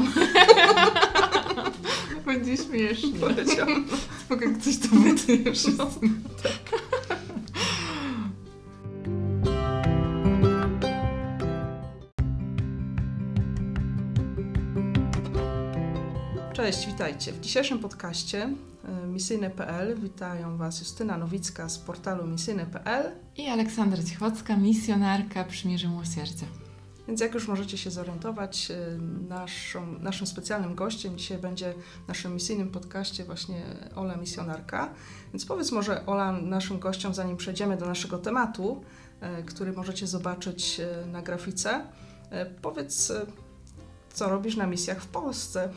Będzie śmiesznie. Spoko, jak coś to wytnie wszyscy. No, tak. Cześć, witajcie. W dzisiejszym podcaście y, misyjne.pl witają Was Justyna Nowicka z portalu misyjne.pl. I Aleksandra Cichocka, misjonarka Przymierze Miłosierdzia. Więc jak już możecie się zorientować, y, naszą, naszym specjalnym gościem dzisiaj będzie w naszym misyjnym podcaście właśnie Ola Misjonarka. Więc powiedz może Ola naszym gościom, zanim przejdziemy do naszego tematu, y, który możecie zobaczyć y, na grafice, powiedz co robisz na misjach w Polsce.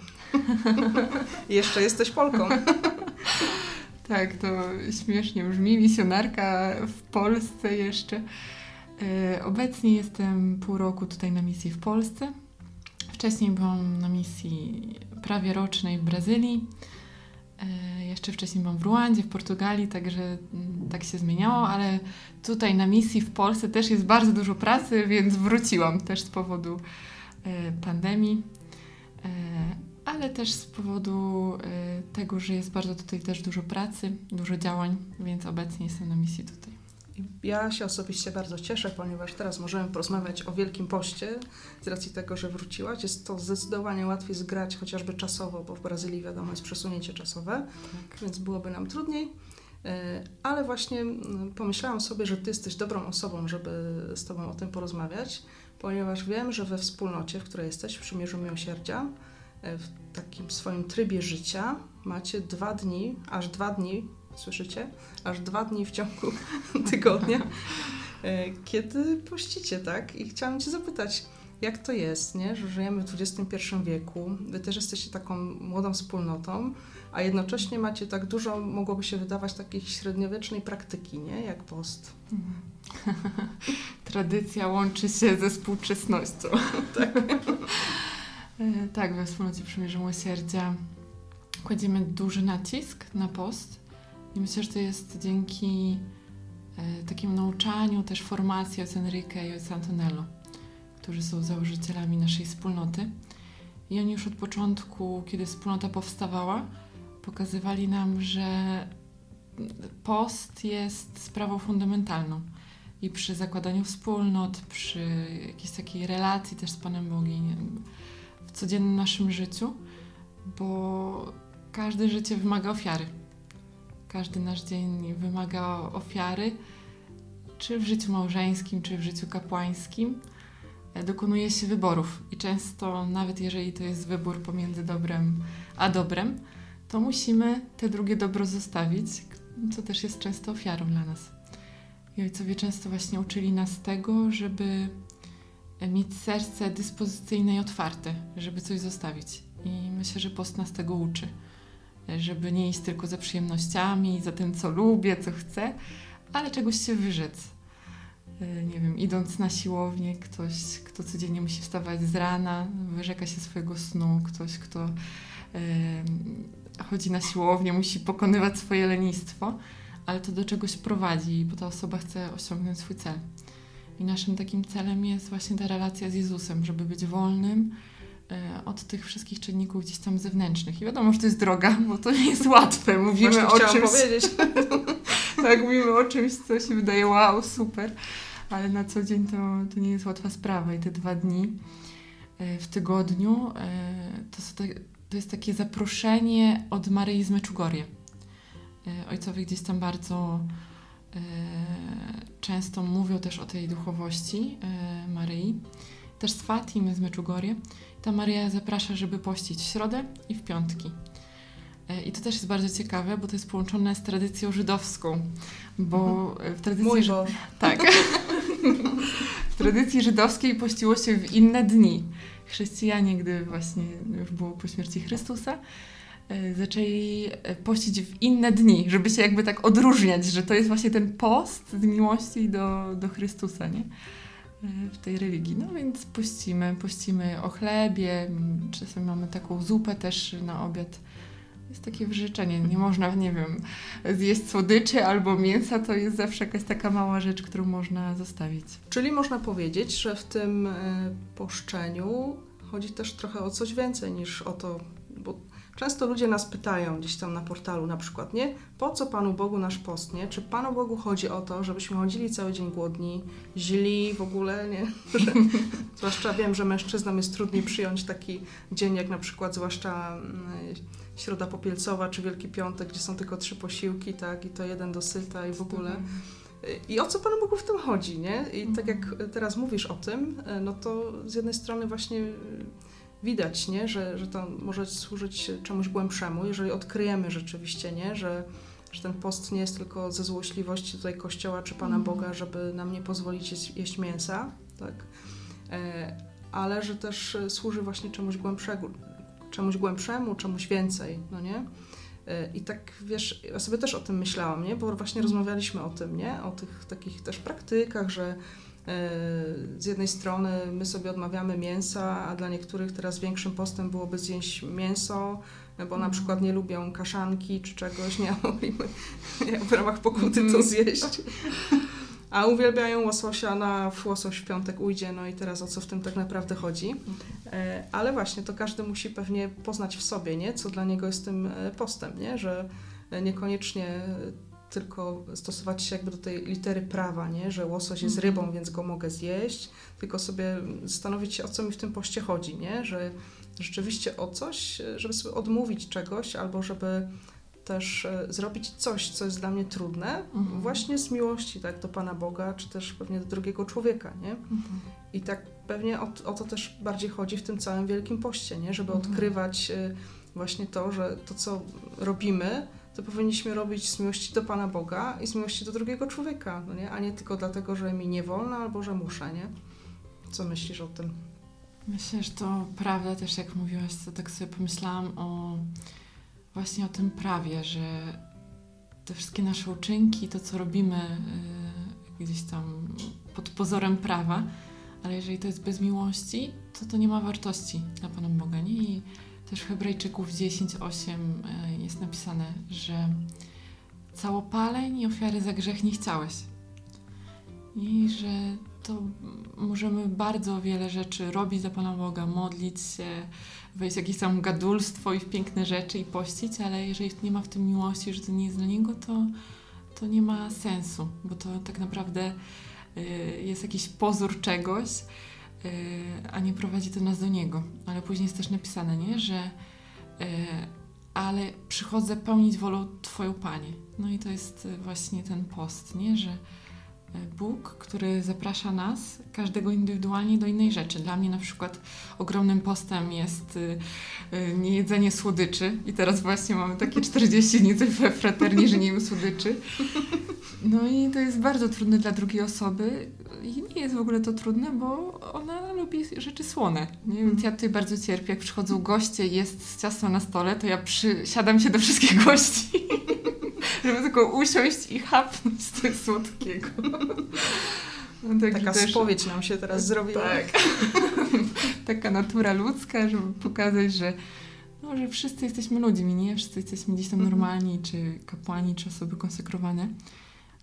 Jeszcze jesteś Polką. tak, to śmiesznie brzmi. Misjonarka w Polsce jeszcze. E, obecnie jestem pół roku tutaj na misji w Polsce. Wcześniej byłam na misji prawie rocznej w Brazylii. E, jeszcze wcześniej byłam w Ruandzie, w Portugalii, także mm, tak się zmieniało, ale tutaj na misji w Polsce też jest bardzo dużo pracy, więc wróciłam też z powodu e, pandemii, ale też z powodu tego, że jest bardzo tutaj też dużo pracy, dużo działań, więc obecnie jestem na misji tutaj. Ja się osobiście bardzo cieszę, ponieważ teraz możemy porozmawiać o Wielkim Poście z racji tego, że wróciłaś. Jest to zdecydowanie łatwiej zgrać chociażby czasowo, bo w Brazylii wiadomo jest przesunięcie czasowe, tak. więc byłoby nam trudniej. E, ale właśnie pomyślałam sobie, że Ty jesteś dobrą osobą, żeby z Tobą o tym porozmawiać, ponieważ wiem, że we wspólnocie, w której jesteś, w Przymierzu Miłosierdzia, e, w takim swoim trybie życia macie dwa dni, aż dwa dni słyszycie? Aż dwa dni w ciągu tygodnia, e, kiedy pościcie, tak? I chciałam Cię zapytać, jak to jest, nie? że żyjemy w XXI wieku, Wy też jesteście taką młodą wspólnotą, a jednocześnie macie tak dużo, mogłoby się wydawać, takiej średniowiecznej praktyki, nie? Jak post. Tradycja łączy się ze współczesnością. tak. E, tak, we wspólnocie Przymierza Miłosierdzia kładziemy duży nacisk na post i myślę, że to jest dzięki e, takiemu nauczaniu, też formacji od Enrique i od Antonello, którzy są założycielami naszej wspólnoty. I oni już od początku, kiedy wspólnota powstawała, pokazywali nam, że post jest sprawą fundamentalną. I przy zakładaniu wspólnot, przy jakiejś takiej relacji też z Panem Bogiem, w codziennym naszym życiu, bo każde życie wymaga ofiary każdy nasz dzień wymaga ofiary, czy w życiu małżeńskim, czy w życiu kapłańskim. E, dokonuje się wyborów i często, nawet jeżeli to jest wybór pomiędzy dobrem a dobrem, to musimy te drugie dobro zostawić, co też jest często ofiarą dla nas. I ojcowie często właśnie uczyli nas tego, żeby mieć serce dyspozycyjne i otwarte, żeby coś zostawić. I myślę, że post nas tego uczy żeby nie iść tylko za przyjemnościami, za tym, co lubię, co chcę, ale czegoś się wyrzec. E, nie wiem, idąc na siłownię, ktoś, kto codziennie musi wstawać z rana, wyrzeka się swojego snu, ktoś, kto chodzi na siłownię, musi pokonywać swoje lenistwo, ale to do czegoś prowadzi, bo ta osoba chce osiągnąć swój cel. I naszym takim celem jest właśnie ta relacja z Jezusem, żeby być wolnym, od tych wszystkich czynników gdzieś tam zewnętrznych. I wiadomo, że to jest droga, bo to nie jest łatwe. Mówimy Właśnie o czymś. powiedzieć. tak, mówimy o czymś, co się wydaje wow, super, ale na co dzień to, to nie jest łatwa sprawa. I te dwa dni e, w tygodniu e, to, to jest takie zaproszenie od Maryi z Meczugorje. Ojcowie gdzieś tam bardzo często mówią też o tej duchowości Maryi też z Fatimy z Meczugorje. Ta Maria zaprasza, żeby pościć w środę i w piątki. E, I to też jest bardzo ciekawe, bo to jest połączone z tradycją żydowską, bo mhm. w tradycji... Mój Boże. Tak. w tradycji żydowskiej pościło się w inne dni. Chrześcijanie, gdy właśnie już było po śmierci Chrystusa, e, zaczęli e, pościć w inne dni, żeby się jakby tak odróżniać, że to jest właśnie ten post z miłości do, do Chrystusa, nie? E, w tej religii. No więc pościmy, pościmy o chlebie, czasem mamy taką zupę też na obiad. Jest takie wyrzeczenie, nie można, nie wiem, zjeść słodyczy albo mięsa, to jest zawsze jakaś taka mała rzecz, którą można zostawić. Czyli można powiedzieć, że w tym e, poszczeniu chodzi też trochę o coś więcej niż o to, bo często ludzie nas pytają gdzieś tam na portalu na przykład, nie? Po co Panu Bogu nasz post, nie? Czy Panu Bogu chodzi o to, żebyśmy chodzili cały dzień głodni, źli w ogóle, nie? Że, zwłaszcza wiem, że mężczyznom jest trudniej przyjąć taki dzień jak na przykład zwłaszcza mm, Środa Popielcowa czy Wielki Piątek, gdzie są tylko trzy posiłki, tak? I to jeden dosyta i w ogóle. I o co Panu Bogu w tym chodzi, nie? I tak jak teraz mówisz o tym, no to z jednej strony właśnie widać, nie? Że, że to może służyć czemuś głębszemu, jeżeli odkryjemy rzeczywiście, nie? Że, że ten post nie jest tylko ze złośliwości tutaj Kościoła czy Pana Boga, żeby nam nie pozwolić jeść, jeść mięsa, tak? E, ale że też służy właśnie czemuś głębszemu, czemuś głębszemu, czemuś więcej, no nie? I tak wiesz, ja sobie też o tym myślałam, nie? Bo właśnie rozmawialiśmy o tym, nie? O tych takich też praktykach, że e, z jednej strony my sobie odmawiamy mięsa, a dla niektórych teraz większym postem byłoby zjeść mięso, bo na mhm. przykład nie lubią kaszanki czy czegoś, nie, mogliby w ramach pokuty to mhm. zjeść. A uwielbiają łososia na łosoś w piątek ujdzie, no i teraz o co w tym tak naprawdę chodzi. E, ale właśnie to każdy musi pewnie poznać w sobie, nie? co dla niego jest tym e, postem, nie? że niekoniecznie tylko stosować się jakby do tej litery prawa, nie? że łosoś jest mhm. rybą, więc go mogę zjeść, tylko sobie zastanowić się, o co mi w tym poście chodzi, nie? że rzeczywiście o coś, żeby sobie odmówić czegoś albo żeby też e, zrobić coś, co jest dla mnie trudne, mhm. właśnie z miłości tak, do Pana Boga, czy też pewnie do drugiego człowieka, nie? Mhm. I tak pewnie o, o, to też bardziej chodzi w tym całym Wielkim Poście, nie? Żeby mhm. odkrywać e, właśnie to, że to, co robimy, to powinniśmy robić z miłości do Pana Boga i z miłości do drugiego człowieka, no nie? A nie tylko dlatego, że mi nie wolno albo że muszę, nie? Co myślisz o tym? Myślę, że to prawda też, jak mówiłaś, to tak sobie pomyślałam o właśnie o tym prawie, że te wszystkie nasze uczynki, to co robimy y, gdzieś tam pod pozorem prawa, ale jeżeli to jest bez miłości, to to nie ma wartości dla Pana Boga. Nie? I też Hebrajczyków 10:8 y, jest napisane, że całopaleń i ofiary za grzech nie chciałeś. I że to możemy bardzo wiele rzeczy robić dla Pana Boga, modlić się, wejść w jakieś tam gadulstwo i w piękne rzeczy i pościć, ale jeżeli nie ma w tym miłości, że to nie jest dla Niego, to, to nie ma sensu, bo to tak naprawdę y, jest jakiś pozór czegoś, a nie prowadzi to nas do Niego. Ale później jest też napisane, nie, że y, ale przychodzę pełnić wolę Twoją Panie. No i to jest właśnie ten post, nie, że Bóg, który zaprasza nas, każdego indywidualnie do innej rzeczy. Dla mnie na przykład ogromnym postem jest y, y, niejedzenie słodyczy i teraz właśnie mamy takie 40 dni we fraterni, że nie jem słodyczy. No i to jest bardzo trudne dla drugiej osoby i nie jest w ogóle to trudne, bo ona lubi rzeczy słone. Nie? Więc ja tutaj bardzo cierpię, jak przychodzą goście i jest ciasto na stole, to ja przysiadam się do wszystkich gości żeby tylko usiąść i chapnąć coś słodkiego. No, Taka też, spowiedź nam się teraz zrobiła. Tak. Taka natura ludzka, żeby pokazać, że, no, że wszyscy jesteśmy ludźmi, nie? Wszyscy jesteśmy gdzieś tam mhm. normalni, czy kapłani, czy osoby konsekrowane.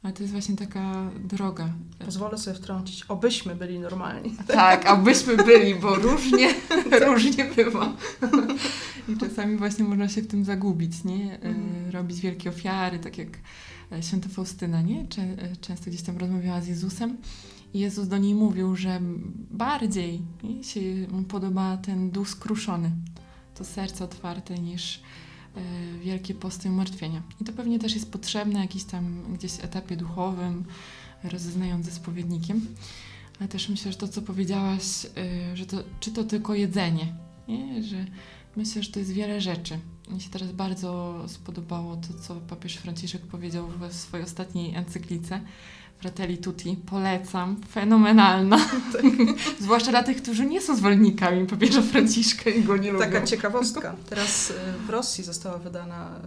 Ale to jest właśnie taka droga. Pozwolę sobie wtrącić, obyśmy byli normalni. Tak, obyśmy byli, bo różnie, różnie bywa. I czasami właśnie można się w tym zagubić, nie? E, mhm. Robić wielkie ofiary, tak jak e, święta Faustyna, nie? E, często gdzieś tam rozmawiała z Jezusem i Jezus do niej mówił, że bardziej nie? się mu podoba ten duch skruszony, to serce otwarte niż wielkie posty i umartwienia. I to pewnie też jest potrzebne na jakimś tam gdzieś etapie duchowym, rozeznając ze spowiednikiem. Ale też myślę, że to, co powiedziałaś, że to, czy to tylko jedzenie, nie? że Myślę, że to jest wiele rzeczy. Mi się teraz bardzo spodobało to, co papież Franciszek powiedział w swojej ostatniej encyklice Fratelli Tutti. Polecam. Fenomenalna. Tak. Zwłaszcza dla tych, którzy nie są zwolennikami papieża Franciszka i go nie lubią. Taka ciekawostka. Teraz y, w Rosji została wydana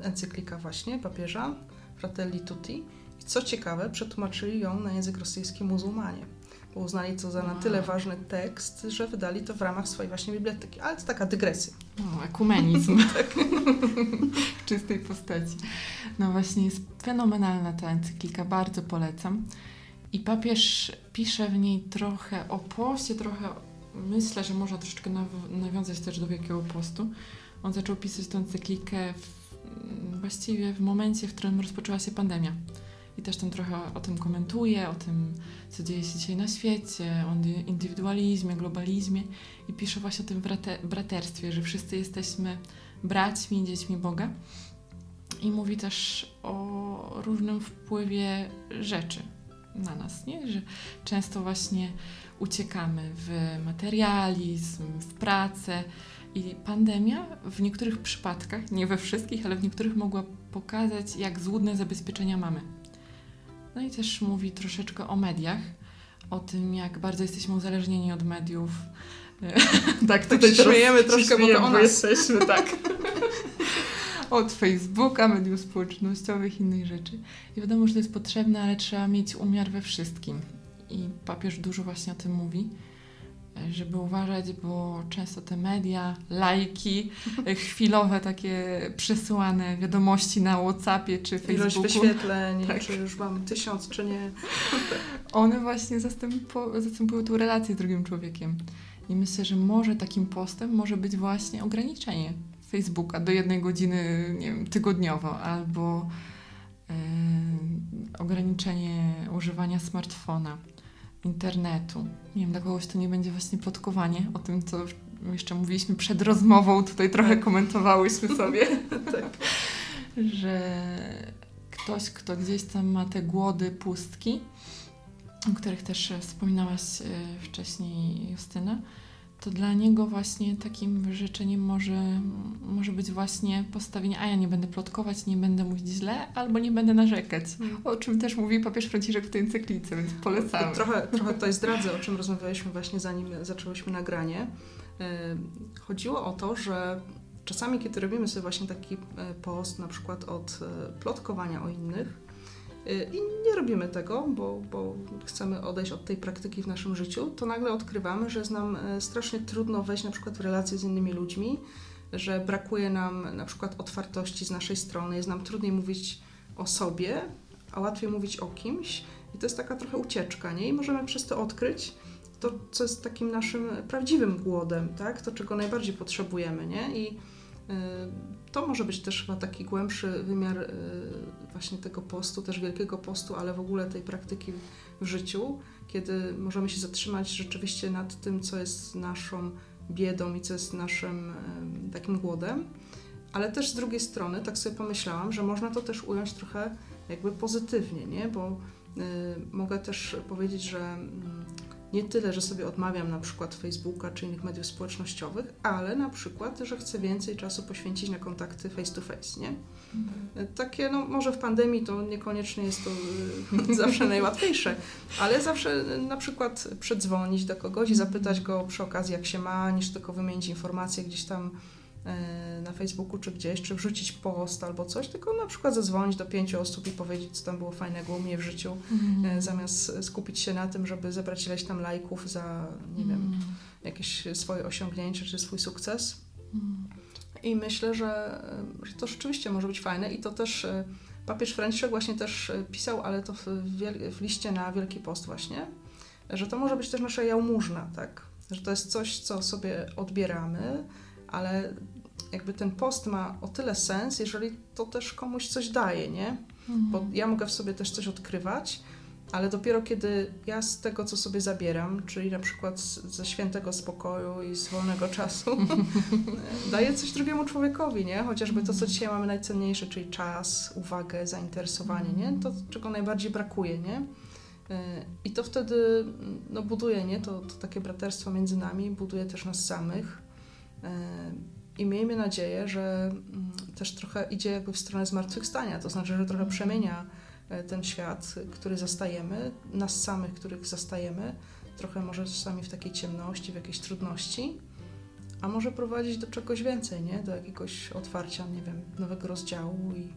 y, encyklika właśnie papieża Fratelli Tutti. I co ciekawe, przetłumaczyli ją na język rosyjski muzułmanie bo uznali to za na tyle ważny tekst, że wydali to w ramach swojej właśnie biblioteki. Ale to taka dygresja. No, ekumenizm. tak. w czystej postaci. No właśnie, jest fenomenalna ta encyklika, bardzo polecam. I papież pisze w niej trochę o poście, trochę myślę, że można troszeczkę naw- nawiązać też do Wielkiego Postu. On zaczął pisać tę encyklikę w, właściwie w momencie, w którym rozpoczęła się pandemia. I też tam trochę o tym komentuje, o tym, co dzieje się dzisiaj na świecie, o indywidualizmie, globalizmie i pisze właśnie o tym brate- braterstwie, że wszyscy jesteśmy braćmi, dziećmi Boga. I mówi też o różnym wpływie rzeczy na nas, nie? że często właśnie uciekamy w materializm, w pracę. I pandemia w niektórych przypadkach, nie we wszystkich, ale w niektórych mogła pokazać, jak złudne zabezpieczenia mamy. No i też mówi troszeczkę o mediach, o tym, jak bardzo jesteśmy uzależnieni od mediów. tak, tutaj tak śmiejemy troszkę, bo to jesteśmy, tak. od Facebooka, mediów społecznościowych, innych rzeczy. I wiadomo, że to jest potrzebne, ale trzeba mieć umiar we wszystkim. I papież dużo właśnie o tym mówi, żeby uważać, bo często te media, lajki, chwilowe takie przesyłane wiadomości na Whatsappie czy Facebooku. Ilość wyświetleń, tak. czy już mam tysiąc, czy nie. One właśnie zastępują tu relację z drugim człowiekiem. I myślę, że może takim postem może być właśnie ograniczenie Facebooka do jednej godziny nie wiem, tygodniowo albo yy, ograniczenie używania smartfona, internetu. Nie wiem, dla kogoś to nie będzie właśnie plotkowanie o tym, co jeszcze mówiliśmy przed rozmową, tutaj trochę tak. komentowałyśmy sobie, tak. że ktoś, kto gdzieś tam ma te głody, pustki, o których też wspominałaś e, wcześniej, Justyna, to dla niego właśnie takim życzeniem może, może być właśnie postawienie, a ja nie będę plotkować, nie będę mówić źle, albo nie będę narzekać, hmm. o czym też mówi papież Franciszek w tej encyklice, więc polecamy. Trochę, trochę tutaj zdradzę, o czym rozmawialiśmy właśnie zanim zaczęłyśmy nagranie. E, chodziło o to, że czasami, kiedy robimy sobie właśnie taki e, post, na przykład od e, plotkowania o innych, i nie robimy tego, bo, bo chcemy odejść od tej praktyki w naszym życiu, to nagle odkrywamy, że jest nam e, strasznie trudno wejść na przykład w relacje z innymi ludźmi, że brakuje nam na przykład otwartości z naszej strony, jest nam trudniej mówić o sobie, a łatwiej mówić o kimś. I to jest taka trochę ucieczka, nie? I możemy przez to odkryć to, co jest takim naszym prawdziwym głodem, tak? To, czego najbardziej potrzebujemy, nie? I to może być też chyba taki głębszy wymiar y, właśnie tego postu, też Wielkiego Postu, ale w ogóle tej praktyki w życiu, kiedy możemy się zatrzymać rzeczywiście nad tym, co jest naszą biedą i co jest naszym takim głodem. Ale też z drugiej strony, tak sobie pomyślałam, że można to też ująć trochę jakby pozytywnie, nie? Bo y, mogę też powiedzieć, że mm, nie tyle, że sobie odmawiam na przykład Facebooka czy innych mediów społecznościowych, ale na przykład, że chcę więcej czasu poświęcić na kontakty face to face, nie? Mhm. Takie, no może w pandemii to niekoniecznie jest to y, zawsze najłatwiejsze, ale zawsze y, na przykład przedzwonić do kogoś i zapytać go przy okazji jak się ma, niż tylko wymienić informacje gdzieś tam na Facebooku czy gdzieś, czy wrzucić post albo coś, tylko na przykład zadzwonić do pięciu osób i powiedzieć, co tam było fajnego u mnie w życiu, mm. zamiast skupić się na tym, żeby zebrać ileś tam lajków za, nie wiem, mhm. jakieś swoje osiągnięcie czy swój sukces. Mm. I myślę, że, że to rzeczywiście może być fajne i to też e, papież Franciszek właśnie też pisał, ale to w, w liście na Wielki Post właśnie, że to może być też nasza jałmużna, tak? Że to jest coś, co sobie odbieramy, ale jakby ten post ma o tyle sens, jeżeli to też komuś coś daje, nie? Mhm. Bo ja mogę w sobie też coś odkrywać, ale dopiero kiedy ja z tego, co sobie zabieram, czyli na przykład ze świętego spokoju i z wolnego czasu, daję coś drugiemu człowiekowi, nie? Chociażby to, co dzisiaj mamy najcenniejsze, czyli czas, uwagę, zainteresowanie, nie? To, czego najbardziej brakuje, nie? E, I to wtedy no, buduje, nie? To, to takie braterstwo między nami buduje też nas samych, E, I miejmy nadzieję, że mm, też trochę idzie jakby w stronę zmartwychwstania, to znaczy, że trochę przemienia e, ten świat, który zastajemy, nas samych, których zastajemy, trochę może czasami w takiej ciemności, w jakiejś trudności, a może prowadzić do czegoś więcej, nie? Do jakiegoś otwarcia, nie wiem, nowego rozdziału i,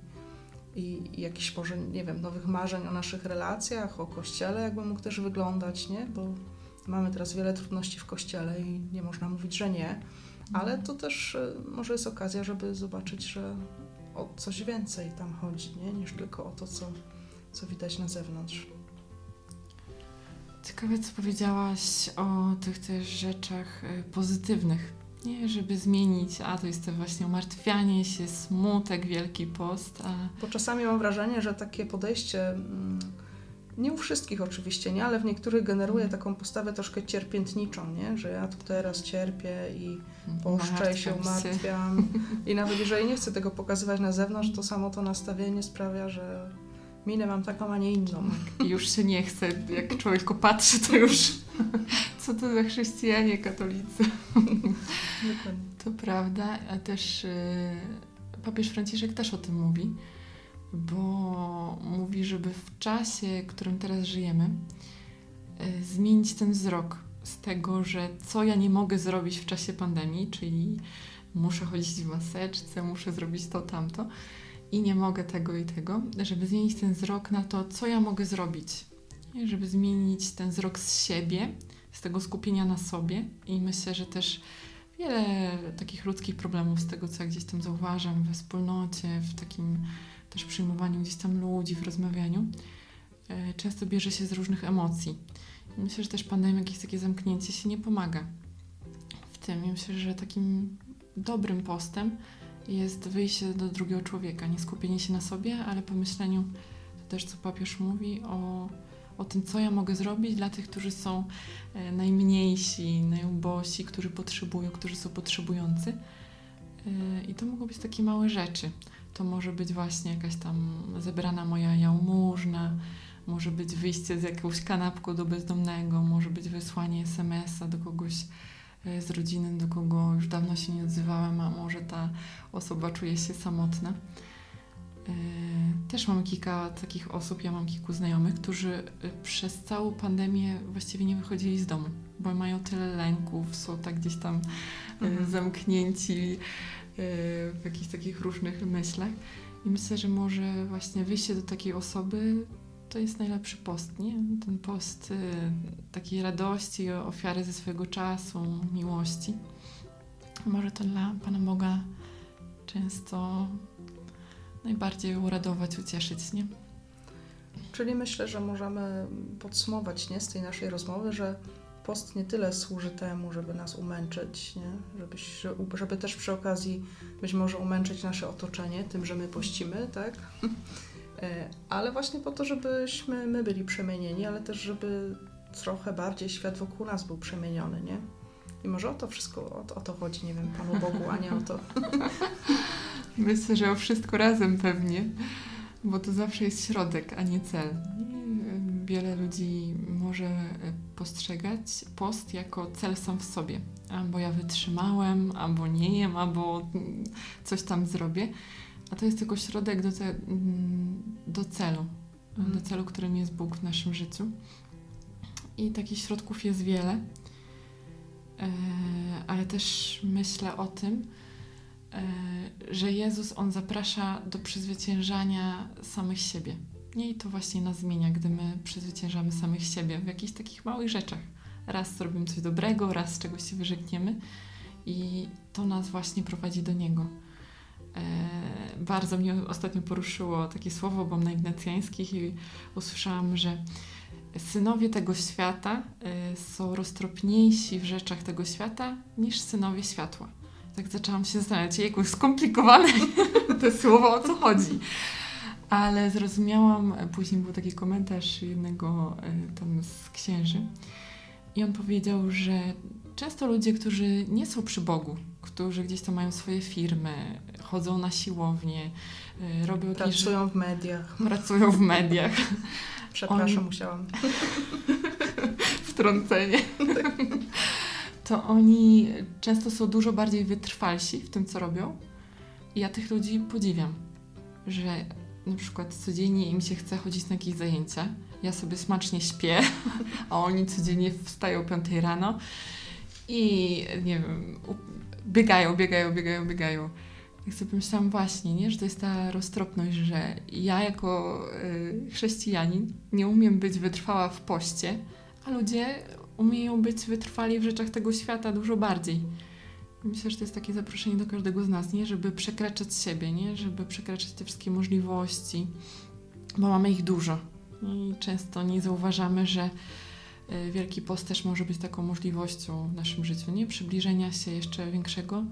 i, i jakichś może, nie wiem, nowych marzeń o naszych relacjach, o Kościele, jakby mógł też wyglądać, nie? Bo mamy teraz wiele trudności w Kościele i nie można mówić, że nie ale to też e, może jest okazja, żeby zobaczyć, że o coś więcej tam chodzi, nie? niż tylko o to, co, co widać na zewnątrz. ciekawe, co powiedziałaś o tych też rzeczach y, pozytywnych. Nie, żeby zmienić, a to jest to właśnie umartwianie się, smutek, wielki post, a Bo czasami mam wrażenie, że takie podejście, mm, nie u wszystkich oczywiście, nie, ale w niektórych generuje taką postawę troszkę cierpiętniczą, nie? że ja tu teraz cierpię i poszczę się, martwiam. I nawet jeżeli nie chcę tego pokazywać na zewnątrz, to samo to nastawienie sprawia, że minę mam taką, a nie inną. I już się nie chce. Jak człowiek patrzy, to już co to za chrześcijanie katolicy. Dokładnie. To prawda, a też y, papież Franciszek też o tym mówi, bo mówi, żeby w czasie, w którym teraz żyjemy, y, zmienić ten wzrok z tego, że co ja nie mogę zrobić w czasie pandemii, czyli muszę chodzić w maseczce, muszę zrobić to, tamto i nie mogę tego i tego, żeby zmienić ten wzrok na to, co ja mogę zrobić. Żeby zmienić ten wzrok z siebie, z tego skupienia na sobie i myślę, że też wiele takich ludzkich problemów z tego, co ja gdzieś tam zauważam we wspólnocie, w takim też przyjmowaniu gdzieś tam ludzi, w rozmawianiu, e, często bierze się z różnych emocji. I myślę, że też pandemia, jakieś takie zamknięcie się nie pomaga w tym. I myślę, że takim dobrym postem jest wyjście do drugiego człowieka, nie skupienie się na sobie, ale pomyśleniu, to też co papież mówi, o, o tym, co ja mogę zrobić dla tych, którzy są e, najmniejsi, najubosi, którzy potrzebują, którzy są potrzebujący. E, I to mogą być takie małe rzeczy. To może być właśnie jakaś tam zebrana moja jałmużna, może być wyjście z jakąś kanapką do bezdomnego, może być wysłanie SMS-a do kogoś e, z rodziny, do kogo już dawno się nie odzywałem, a może ta osoba czuje się samotna. E, Też mam kilka takich osób, ja mam kilku znajomych, którzy e, przez całą pandemię właściwie nie wychodzili z domu, bo mają tyle lęków, są tak gdzieś tam Mhm. zamknięci w jakichś takich różnych myślach. I myślę, że może właśnie wyjście do takiej osoby to jest najlepszy post, nie? Ten post e, takiej radości, ofiary ze swojego czasu, miłości. Może to dla Pana Boga często najbardziej uradować, ucieszyć, nie? Czyli myślę, że możemy podsumować nie, z tej naszej rozmowy, że post nie tyle służy temu, żeby nas umęczyć, nie? Żeby, żeby też przy okazji być może umęczyć nasze otoczenie tym, że my pościmy, tak? E, Ale właśnie po to, żebyśmy my byli przemienieni, ale też żeby trochę bardziej świat wokół nas był przemieniony, nie? I może o to wszystko, o o to chodzi, nie wiem, Panu Bogu, a nie o to. Myślę, że o wszystko razem pewnie, bo to zawsze jest środek, a nie cel. Wiele ludzi może postrzegać post jako cel sam w sobie. Albo ja wytrzymałem, albo nie jem, albo coś tam zrobię. A to jest tylko środek do, te, do celu, do celu, którym jest Bóg w naszym życiu. I takich środków jest wiele. E, Ale też myślę o tym, e, że Jezus, On zaprasza do przezwyciężania samych siebie. I to właśnie nas zmienia, gdy my przezwyciężamy samych siebie w jakichś takich małych rzeczach. Raz zrobimy coś dobrego, raz z czegoś się wyrzekniemy i to nas właśnie prowadzi do Niego. E, bardzo mnie ostatnio poruszyło takie słowo, bo na ignacjańskich i usłyszałam, że synowie tego świata e, są roztropniejsi w rzeczach tego świata niż synowie światła. Tak zaczęłam się zastanawiać, jakoś skomplikowane to słowo, o co chodzi. Ale zrozumiałam, później był taki komentarz jednego e, tam z księży i on powiedział, że często ludzie, którzy nie są przy Bogu, którzy gdzieś tam mają swoje firmy, chodzą na siłownię, e, robią jakieś... Pracują w mediach. Pracują w mediach. Przepraszam, On- musiałam. Wtrącenie. To oni często są dużo bardziej wytrwalsi w tym, co robią. I ja tych ludzi podziwiam, że na przykład codziennie im się chce chodzić na jakieś zajęcia. Ja sobie smacznie śpię, a oni codziennie wstają o 5 rano i nie wiem, biegają, biegają, biegają, biegają. I sobie pomyślałam właśnie, nie, że to jest ta roztropność, że ja jako y, chrześcijanin nie umiem być wytrwała w poście, a ludzie umieją być wytrwali w rzeczach tego świata dużo bardziej. Myślę, że to jest takie zaproszenie do każdego z nas, nie? Żeby przekraczać siebie, nie? Żeby przekraczać te wszystkie możliwości, bo mamy ich dużo. I często nie zauważamy, że y, Wielki Post też może być taką możliwością w naszym życiu, nie? Przybliżenia się jeszcze większego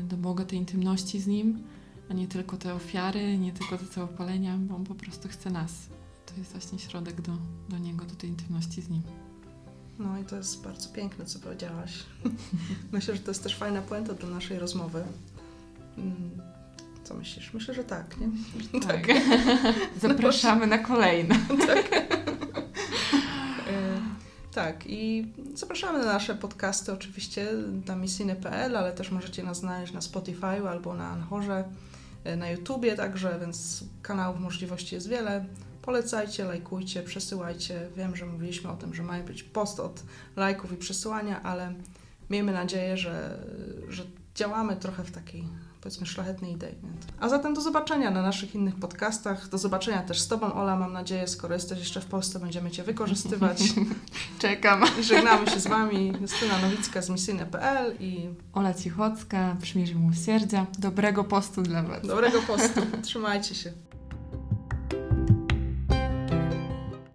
y, do Boga, tej intymności z Nim, a nie tylko te ofiary, nie tylko te całopalenia, bo On po prostu chce nas. To jest właśnie środek do, do Niego, do tej intymności z Nim. No i to jest bardzo piękne, co powiedziałaś. Myślę, że to jest też fajna puenta do naszej rozmowy. Mm, Co myślisz? Myślę, że tak, nie? Tak. Zapraszamy na kolejne. E, Tak, i zapraszamy na nasze podcasty oczywiście na misyjne.pl, ale też możecie nas znaleźć na Spotify albo na Anchorze, e, na YouTubie także, więc kanałów możliwości jest wiele. Polecajcie, lajkujcie, przesyłajcie. Wiem, że mówiliśmy o tym, że ma być post od lajków i przesyłania, ale miejmy nadzieję, że, że działamy trochę w takiej powiedzmy szlachetnej idei. A zatem do zobaczenia na naszych innych podcastach. Do zobaczenia też z Tobą, Ola, mam nadzieję, skoro jesteś jeszcze w Polsce, będziemy Cię wykorzystywać. Czekam. Żegnamy się z Wami, Justyna Nowicka z misyjne.pl i Ola Cichocka, przymierze miłosierdzia. Dobrego postu dla Was. dobrego postu. Trzymajcie się.